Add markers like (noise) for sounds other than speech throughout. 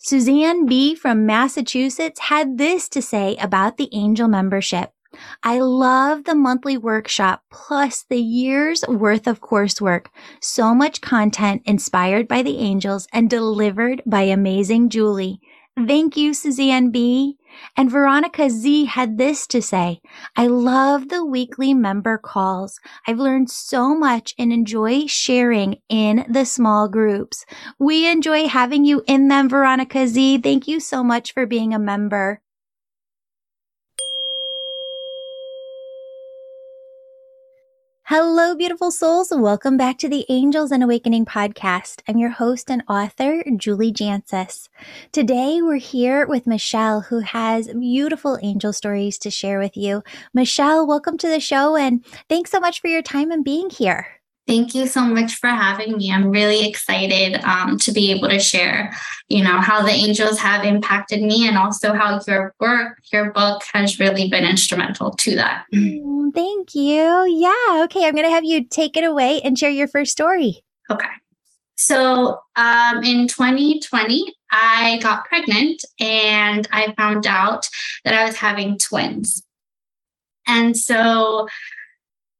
Suzanne B. from Massachusetts had this to say about the angel membership. I love the monthly workshop plus the year's worth of coursework. So much content inspired by the angels and delivered by amazing Julie. Thank you, Suzanne B. And Veronica Z had this to say. I love the weekly member calls. I've learned so much and enjoy sharing in the small groups. We enjoy having you in them, Veronica Z. Thank you so much for being a member. Hello, beautiful souls. Welcome back to the Angels and Awakening podcast. I'm your host and author, Julie Jancius. Today, we're here with Michelle, who has beautiful angel stories to share with you. Michelle, welcome to the show and thanks so much for your time and being here. Thank you so much for having me. I'm really excited um, to be able to share, you know, how the angels have impacted me and also how your work, your book has really been instrumental to that. Mm, thank you. Yeah. Okay. I'm going to have you take it away and share your first story. Okay. So um, in 2020, I got pregnant and I found out that I was having twins. And so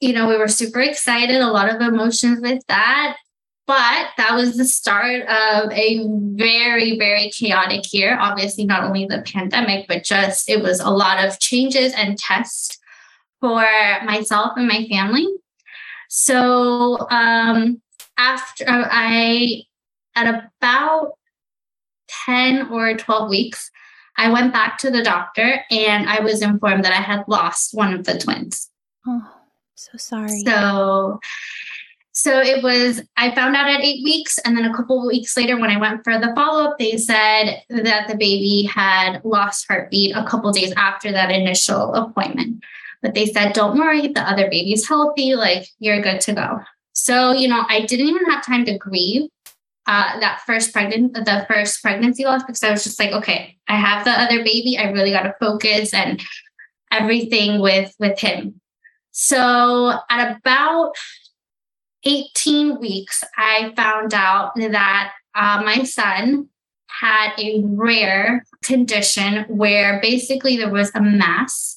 you know, we were super excited, a lot of emotions with that. But that was the start of a very, very chaotic year. Obviously, not only the pandemic, but just it was a lot of changes and tests for myself and my family. So um, after I, at about 10 or 12 weeks, I went back to the doctor and I was informed that I had lost one of the twins. Oh. So sorry. So so it was I found out at 8 weeks and then a couple of weeks later when I went for the follow-up they said that the baby had lost heartbeat a couple days after that initial appointment. But they said don't worry the other baby's healthy like you're good to go. So, you know, I didn't even have time to grieve uh, that first pregnant the first pregnancy loss because I was just like, okay, I have the other baby. I really got to focus and everything with with him. So at about 18 weeks, I found out that uh, my son had a rare condition where basically there was a mass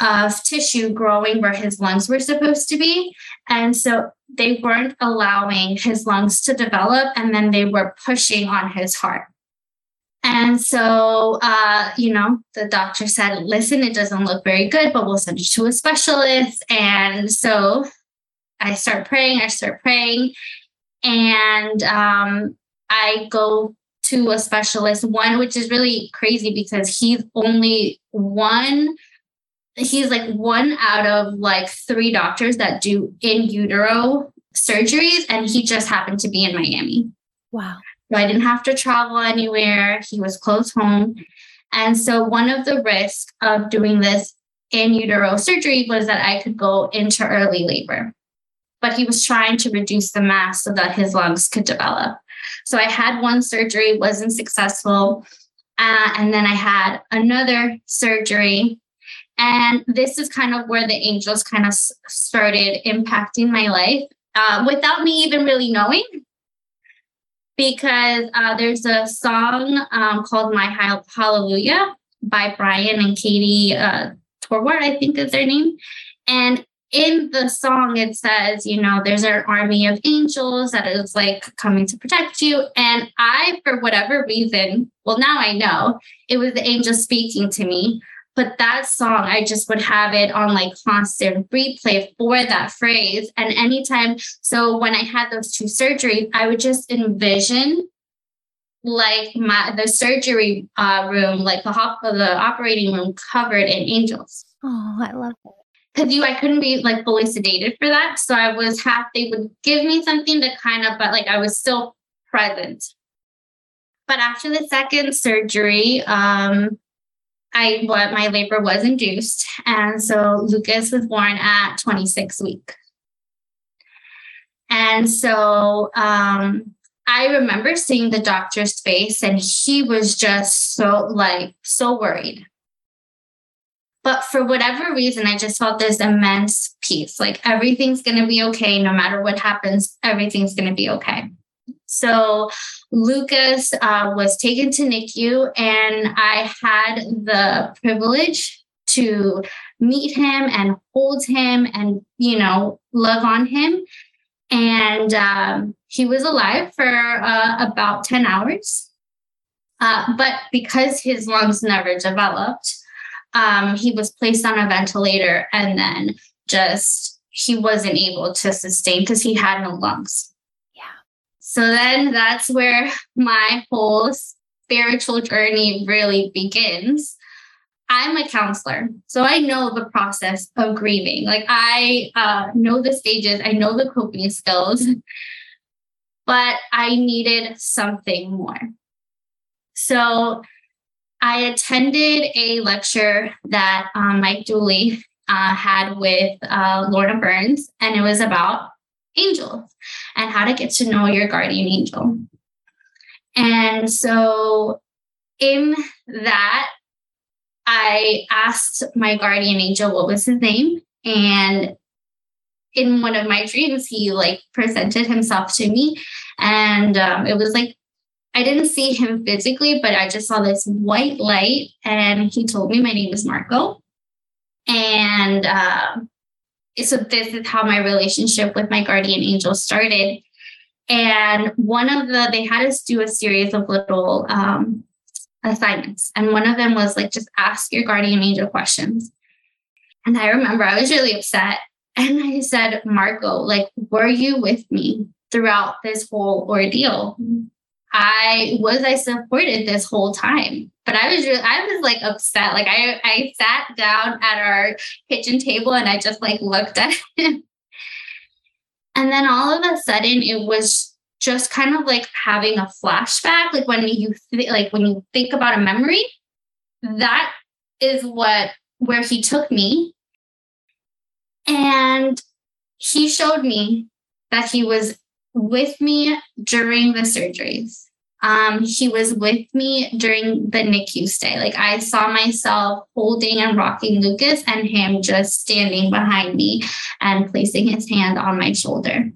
of tissue growing where his lungs were supposed to be. And so they weren't allowing his lungs to develop, and then they were pushing on his heart. And so, uh, you know, the doctor said, listen, it doesn't look very good, but we'll send you to a specialist. And so I start praying, I start praying, and um, I go to a specialist, one which is really crazy because he's only one, he's like one out of like three doctors that do in utero surgeries, and he just happened to be in Miami. Wow. So I didn't have to travel anywhere. He was close home. And so one of the risks of doing this in utero surgery was that I could go into early labor. But he was trying to reduce the mass so that his lungs could develop. So I had one surgery, wasn't successful. Uh, and then I had another surgery. And this is kind of where the angels kind of started impacting my life uh, without me even really knowing because uh, there's a song um, called My Hallelujah by Bryan and Katie uh, I think is their name. And in the song, it says, you know, there's an army of angels that is like coming to protect you. And I, for whatever reason, well, now I know it was the angel speaking to me but that song, I just would have it on like constant replay for that phrase. And anytime, so when I had those two surgeries, I would just envision like my the surgery uh, room, like the hop, the operating room covered in angels. Oh, I love that. Because you, I couldn't be like fully sedated for that, so I was half. They would give me something to kind of, but like I was still present. But after the second surgery, um, I what my labor was induced, and so Lucas was born at 26 week. And so um, I remember seeing the doctor's face, and he was just so like so worried. But for whatever reason, I just felt this immense peace. Like everything's going to be okay. No matter what happens, everything's going to be okay. So Lucas uh, was taken to NICU, and I had the privilege to meet him and hold him and, you know, love on him. And um, he was alive for uh, about 10 hours. Uh, but because his lungs never developed, um, he was placed on a ventilator and then just he wasn't able to sustain because he had no lungs. So then that's where (laughs) my whole spiritual journey really begins. I'm a counselor, so I know the process of grieving. Like I uh, know the stages, I know the coping skills, (laughs) but I needed something more. So I attended a lecture that um, Mike Dooley uh, had with uh, Lorna Byrne, and it was about angels and how to get to know your guardian angel. And so, in that, I asked my guardian angel what was his name. And in one of my dreams, he like presented himself to me. And um, it was like I didn't see him physically, but I just saw this white light, and he told me my name is Marco. And uh, so this is how my relationship with my guardian angel started. And one of the, they had us do a series of little um, assignments. And one of them was like, just ask your guardian angel questions. And I remember I was really upset. (laughs) And I said, Marco, like, were you with me throughout this whole ordeal? I was I supported this whole time. But I was really, I was like upset. Like I I sat down at our kitchen table and I just like looked at (laughs) him. And then all of a sudden it was just kind of like having a flashback like when you th- like when you think about a memory that is what where he took me and he showed me that he was with me during the surgeries. Um, he was with me during the NICU stay. Like I saw myself holding and rocking Lucas and him just standing behind me and placing his hand on my shoulder.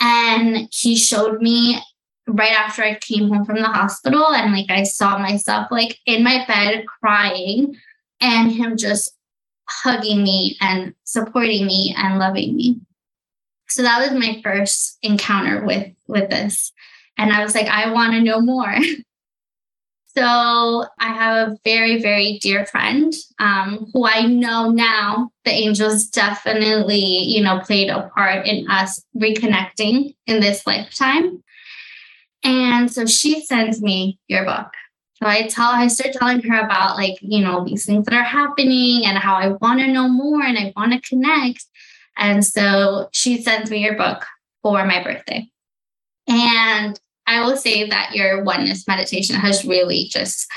And he showed me right after I came home from the hospital and like I saw myself like in my bed crying and him just hugging me and supporting me and loving me so that was my first encounter with with this and i was like i want to know more (laughs) so i have a very very dear friend um, who i know now the angels definitely you know played a part in us reconnecting in this lifetime and so she sends me your book so I tell, I start telling her about like, you know, these things that are happening and how I want to know more and I want to connect. And so she sends me your book for my birthday. And I will say that your oneness meditation has really just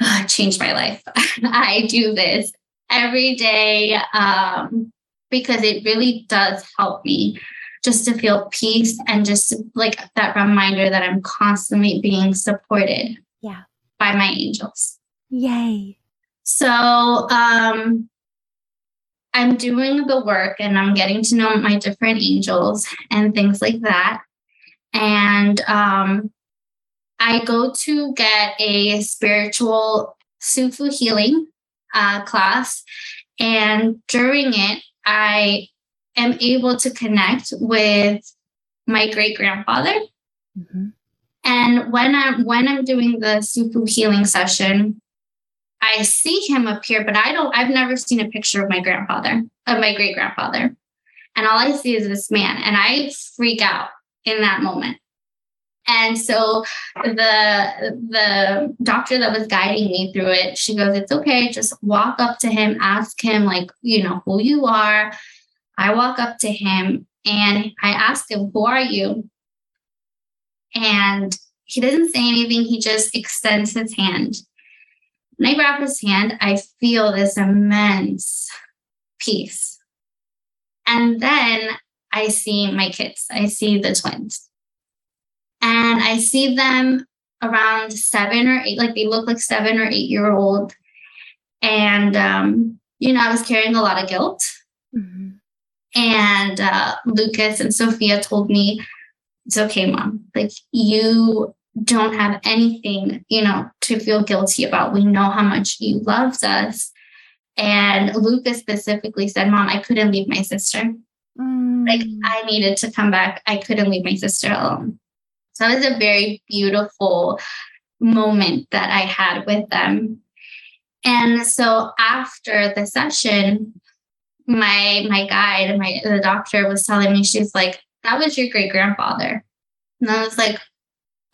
uh, changed my life. (laughs) I do this every day um, because it really does help me just to feel peace and just like that reminder that I'm constantly being supported yeah. by my angels. Yay. So um, I'm doing the work and I'm getting to know my different angels and things like that. And um, I go to get a spiritual Sufu healing uh, class. And during it, I am able to connect with my great grandfather. Mm-hmm. And when I'm when I'm doing the Sufu healing session, I see him appear, but I don't, I've never seen a picture of my grandfather, of my great grandfather. And all I see is this man. And I freak out in that moment. And so the the doctor that was guiding me through it, she goes, "It's okay. Just walk up to him, ask him like, you know, who you are." I walk up to him and I ask him, "Who are you?" And he doesn't say anything. He just extends his hand. When I grab his hand, I feel this immense peace. And then I see my kids, I see the twins. And I see them around seven or eight, like they look like seven or eight year old. And, um, you know, I was carrying a lot of guilt. Mm-hmm. And uh, Lucas and Sophia told me, it's okay, mom. Like you don't have anything, you know, to feel guilty about. We know how much you loves us. And Lucas specifically said, Mom, I couldn't leave my sister. Like I needed to come back. I couldn't leave my sister alone. So it was a very beautiful moment that I had with them. And so after the session, my my guide, my the doctor was telling me, she's like, that was your great grandfather. And I was like,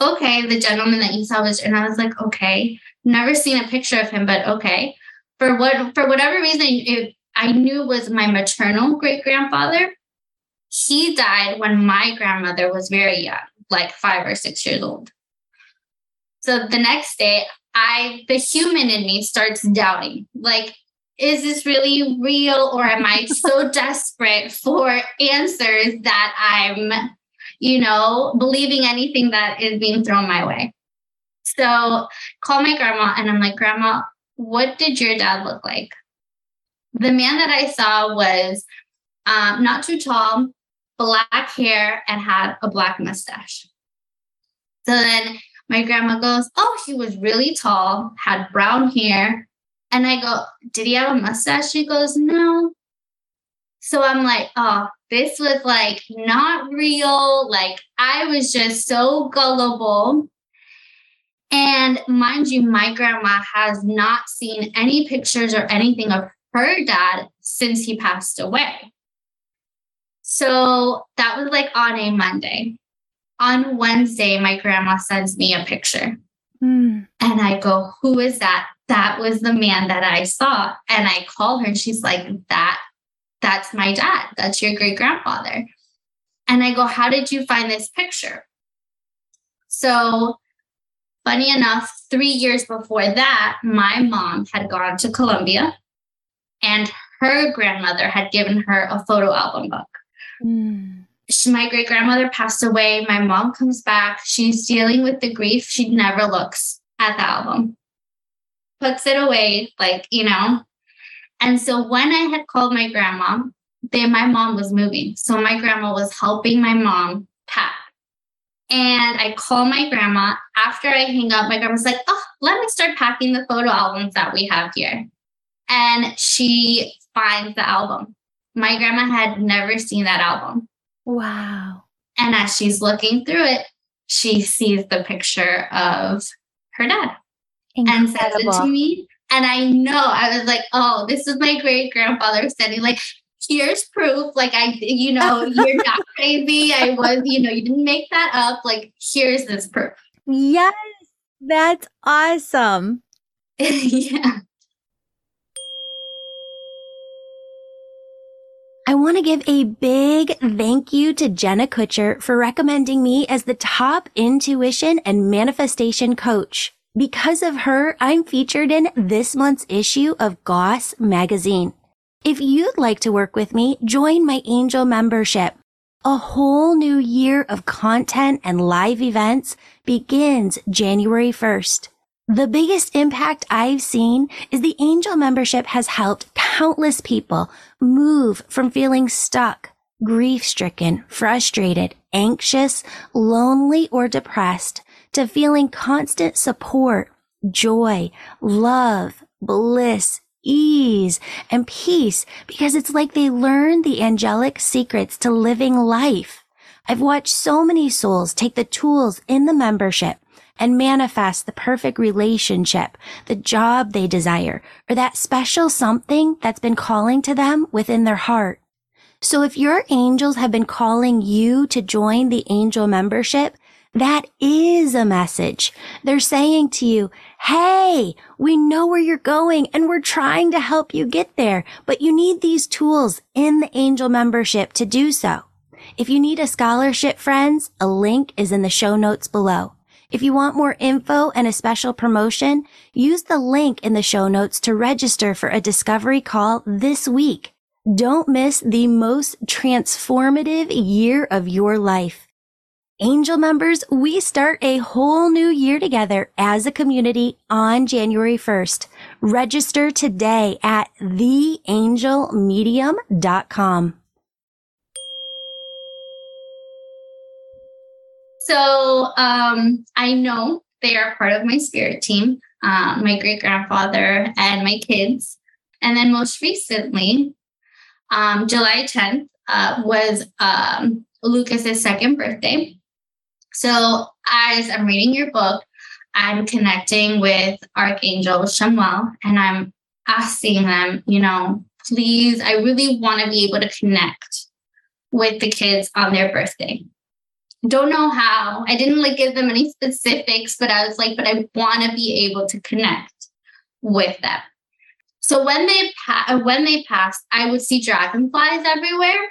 okay, the gentleman that you saw was, and I was like, okay, never seen a picture of him, but okay. For what, for whatever reason, it, I knew was my maternal great grandfather. He died when my grandmother was very young, like five or six years old. So the next day, I, the human in me starts doubting, like, is this really real or am I (laughs) so desperate for answers that I'm you know, believing anything that is being thrown my way. So call my grandma and I'm like, Grandma, what did your dad look like? The man that I saw was um, not too tall, black hair, and had a black mustache. So then my grandma goes, Oh, he was really tall, had brown hair. And I go, Did he have a mustache? She goes, No. So I'm like, Oh, this was like not real. Like I was just so gullible. And mind you, my grandma has not seen any pictures or anything of her dad since he passed away. So that was like on a Monday. On Wednesday, my grandma sends me a picture. Mm. And I go, Who is that? That was the man that I saw. And I call her and she's like, That that's my dad. That's your great grandfather. And I go, How did you find this picture? So, funny enough, three years before that, my mom had gone to Colombia and her grandmother had given her a photo album book. She, my great grandmother passed away. My mom comes back. She's dealing with the grief. She never looks at the album, puts it away, like, you know, and so when I had called my grandma, then my mom was moving. So my grandma was helping my mom pack. And I call my grandma. After I hang up, my grandma's like, oh, let me start packing the photo albums that we have here. And she finds the album. My grandma had never seen that album. Wow. And as she's looking through it, she sees the picture of her dad Incredible. and says it to me. And I know I was like, oh, this is my great grandfather standing like, here's proof. Like I, you know, (laughs) you're not crazy. I was, you know, you didn't make that up. Like, here's this proof. Yes, that's awesome. (laughs) yeah. I want to give a big thank you to Jenna Kutcher for recommending me as the top intuition and manifestation coach. Because of her, I'm featured in this month's issue of Goss magazine. If you'd like to work with me, join my angel membership. A whole new year of content and live events begins January 1st. The biggest impact I've seen is the angel membership has helped countless people move from feeling stuck, grief stricken, frustrated, anxious, lonely, or depressed to feeling constant support, joy, love, bliss, ease, and peace because it's like they learn the angelic secrets to living life. I've watched so many souls take the tools in the membership and manifest the perfect relationship, the job they desire, or that special something that's been calling to them within their heart. So if your angels have been calling you to join the angel membership, that is a message. They're saying to you, Hey, we know where you're going and we're trying to help you get there, but you need these tools in the angel membership to do so. If you need a scholarship, friends, a link is in the show notes below. If you want more info and a special promotion, use the link in the show notes to register for a discovery call this week. Don't miss the most transformative year of your life. Angel members, we start a whole new year together as a community on January 1st. Register today at theangelmedium.com. So um, I know they are part of my spirit team, um, my great grandfather and my kids. And then most recently, um, July 10th uh, was um, Lucas's second birthday. So as I'm reading your book, I'm connecting with Archangel Chamuel and I'm asking them, you know, please, I really want to be able to connect with the kids on their birthday. Don't know how. I didn't like give them any specifics, but I was like, but I want to be able to connect with them. So when they pa- when they passed, I would see dragonflies everywhere.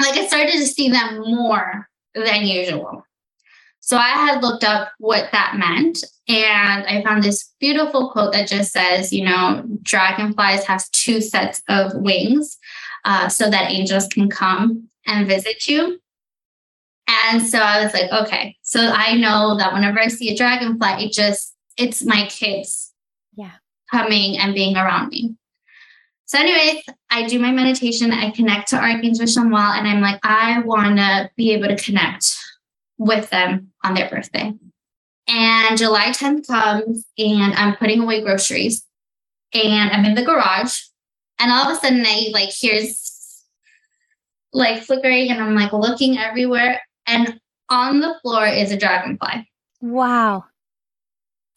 Like I started to see them more than usual. So I had looked up what that meant, and I found this beautiful quote that just says, you know, dragonflies have two sets of wings uh, so that angels can come and visit you. And so I was like, okay, so I know that whenever I see a dragonfly, it just, it's my kids yeah. coming and being around me. So, anyways, I do my meditation. I connect to Archangel Chamuel, and I'm like, I want to be able to connect with them on their birthday. And July 10th comes, and I'm putting away groceries, and I'm in the garage, and all of a sudden I like here's like flickering, and I'm like looking everywhere, and on the floor is a dragonfly. Wow.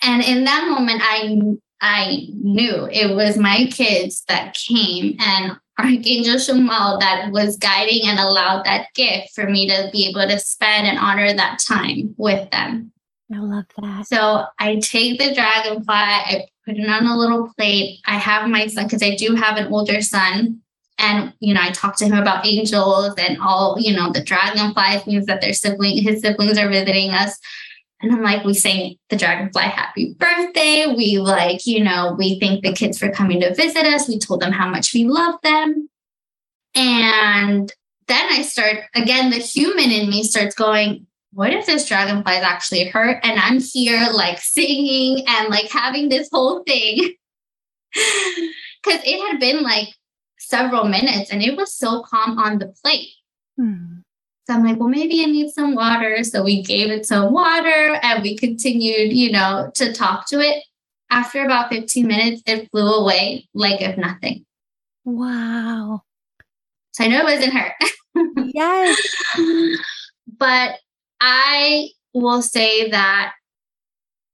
And in that moment, I I knew it was my kids that came and Archangel Chamuel that was guiding and allowed that gift for me to be able to spend and honor that time with them. I love that. So I take the dragonfly, I put it on a little plate. I have my son because I do have an older son. And you know, I talk to him about angels and all, you know, the dragonfly means that their sibling, his siblings are visiting us. And I'm like, we sang the dragonfly happy birthday. We like, you know, we thank the kids for coming to visit us. We told them how much we love them. And then I start, again, the human in me starts going, what if this dragonfly is actually hurt? And I'm here like singing and like having this whole thing. (laughs) Cause it had been like several minutes and it was so calm on the plate. Hmm. So I'm like, well, maybe I need some water. So we gave it some water and we continued, you know, to talk to it. After about 15 minutes, it flew away like if nothing. Wow. So I know it wasn't her. (laughs) yes. but I will say that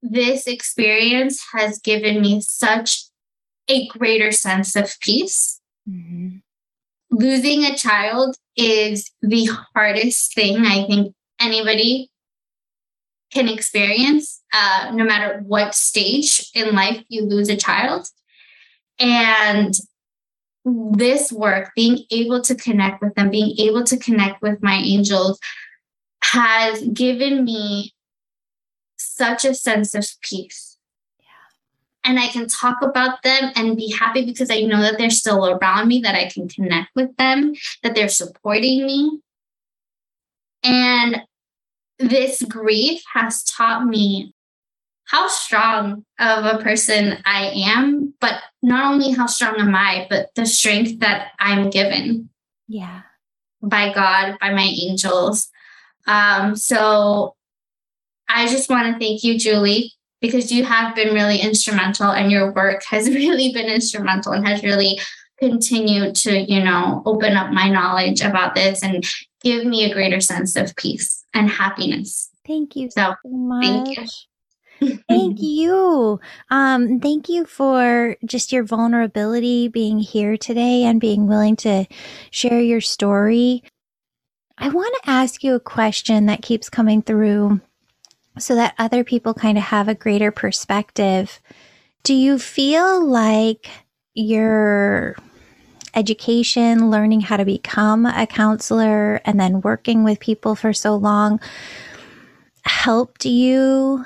this experience has given me such a greater sense of peace. Mm-hmm losing a child is the hardest thing I think anybody can experience, uh, no matter what stage in life you lose a child. And this work, being able to connect with them, being able to connect with my angels, has given me such a sense of peace and I can talk about them and be happy because I know that they're still around me, that I can connect with them, that they're supporting me. And this grief has taught me how strong of a person I am, but not only how strong am I, but the strength that I'm given. Yeah. By God, by my angels. Um, so I just want to thank you, Julie, because you have been really instrumental and your work has (laughs) really been instrumental and has really continued to, you know, open up my knowledge about this and give me a greater sense of peace and happiness. Thank you so, so much. Thank you. thank (laughs) you. Um, thank you for just your vulnerability being here today and being willing to share your story. I want to ask you a question that keeps coming through so that other people kind of have a greater perspective. Do you feel like your education, learning how to become a counselor, and then working with people for so long helped you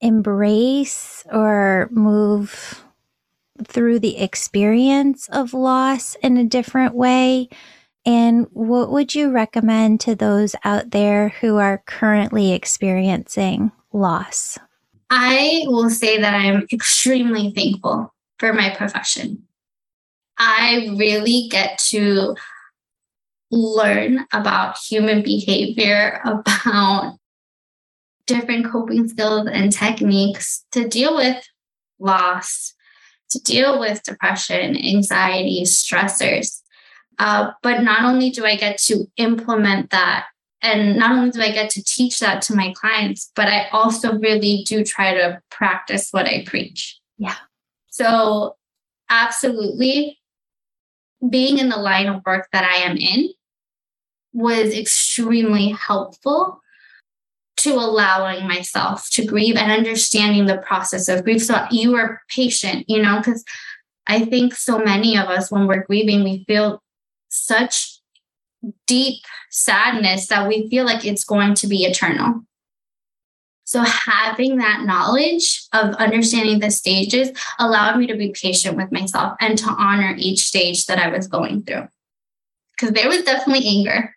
embrace or move through the experience of loss in a different way? And what would you recommend to those out there who are currently experiencing loss? I will say that I'm extremely thankful for my profession. I really get to learn about human behavior, about different coping skills and techniques to deal with loss, to deal with depression, anxiety, stressors. Uh, but not only do I get to implement that, and not only do I get to teach that to my clients, but I also really do try to practice what I preach. Yeah. So, absolutely, being in the line of work that I am in was extremely helpful to allowing myself to grieve and understanding the process of grief. So you are patient, you know, because I think so many of us, when we're grieving, we feel such deep sadness that we feel like it's going to be eternal. So, having that knowledge of understanding the stages allowed me to be patient with myself and to honor each stage that I was going through. Because there was definitely anger,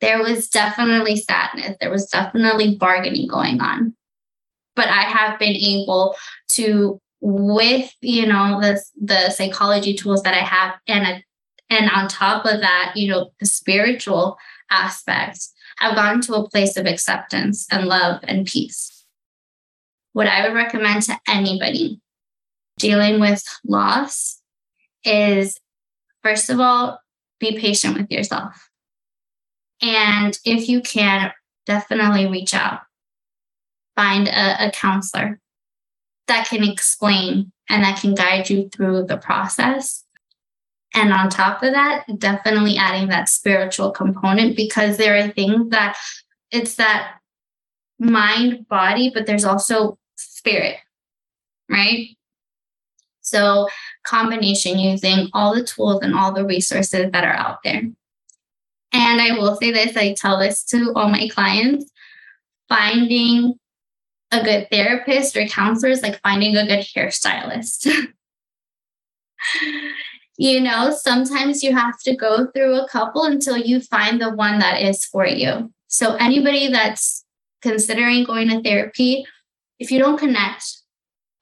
there was definitely sadness, there was definitely bargaining going on. But I have been able to, with you know the the psychology tools that I have, and a, and on top of that, you know the spiritual aspects, I've gotten to a place of acceptance and love and peace. What I would recommend to anybody dealing with loss is first of all, be patient with yourself. And if you can, definitely reach out. Find a, a counselor that can explain and that can guide you through the process and on top of that, definitely adding that spiritual component because there are things that it's that mind, body, but there's also spirit, right? So, combination using all the tools and all the resources that are out there. And I will say this I tell this to all my clients finding a good therapist or counselor is like finding a good hairstylist. (laughs) you know, sometimes you have to go through a couple until you find the one that is for you. So, anybody that's considering going to therapy, if you don't connect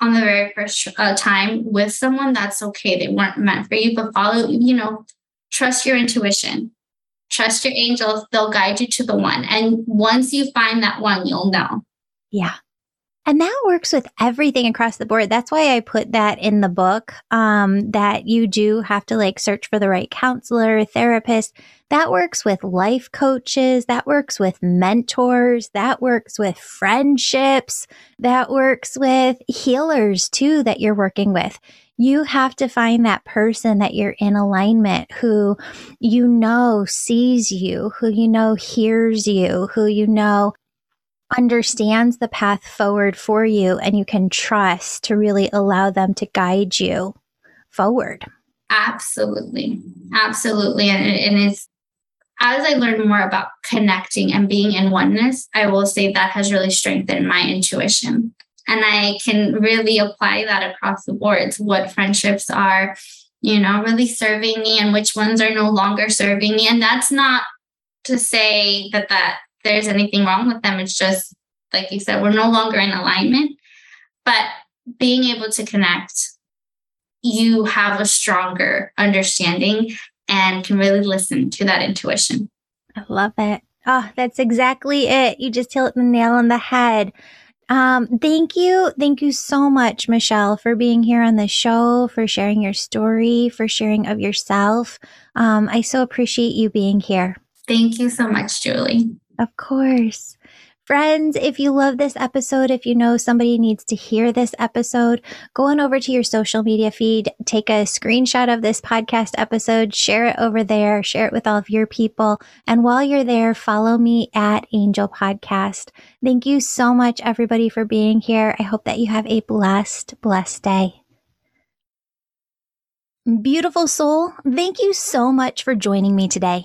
on the very first uh, time with someone, that's okay. They weren't meant for you, but follow, you know, trust your intuition, trust your angels. They'll guide you to the one. And once you find that one, you'll know. Yeah. And that works with everything across the board. That's why I put that in the book um, that you do have to like search for the right counselor, therapist. That works with life coaches. That works with mentors. That works with friendships. That works with healers too that you're working with. You have to find that person that you're in alignment who you know sees you, who you know hears you, who you know understands the path forward for you and you can trust to really allow them to guide you forward. Absolutely. Absolutely. And, and it's as I learn more about connecting and being in oneness, I will say that has really strengthened my intuition. And I can really apply that across the board to what friendships are, you know, really serving me and which ones are no longer serving me. And that's not to say that that there's anything wrong with them. It's just, like you said, we're no longer in alignment. But being able to connect, you have a stronger understanding and can really listen to that intuition. I love it. Oh, that's exactly it. You just hit the nail on the head. Um, thank you. Thank you so much, Michelle, for being here on the show, for sharing your story, for sharing of yourself. Um, I so appreciate you being here. Thank you so much, Julie. Of course. Friends, if you love this episode, if you know somebody needs to hear this episode, go on over to your social media feed, take a screenshot of this podcast episode, share it over there, share it with all of your people. And while you're there, follow me at Angel Podcast. Thank you so much, everybody, for being here. I hope that you have a blessed, blessed day. Beautiful soul, thank you so much for joining me today.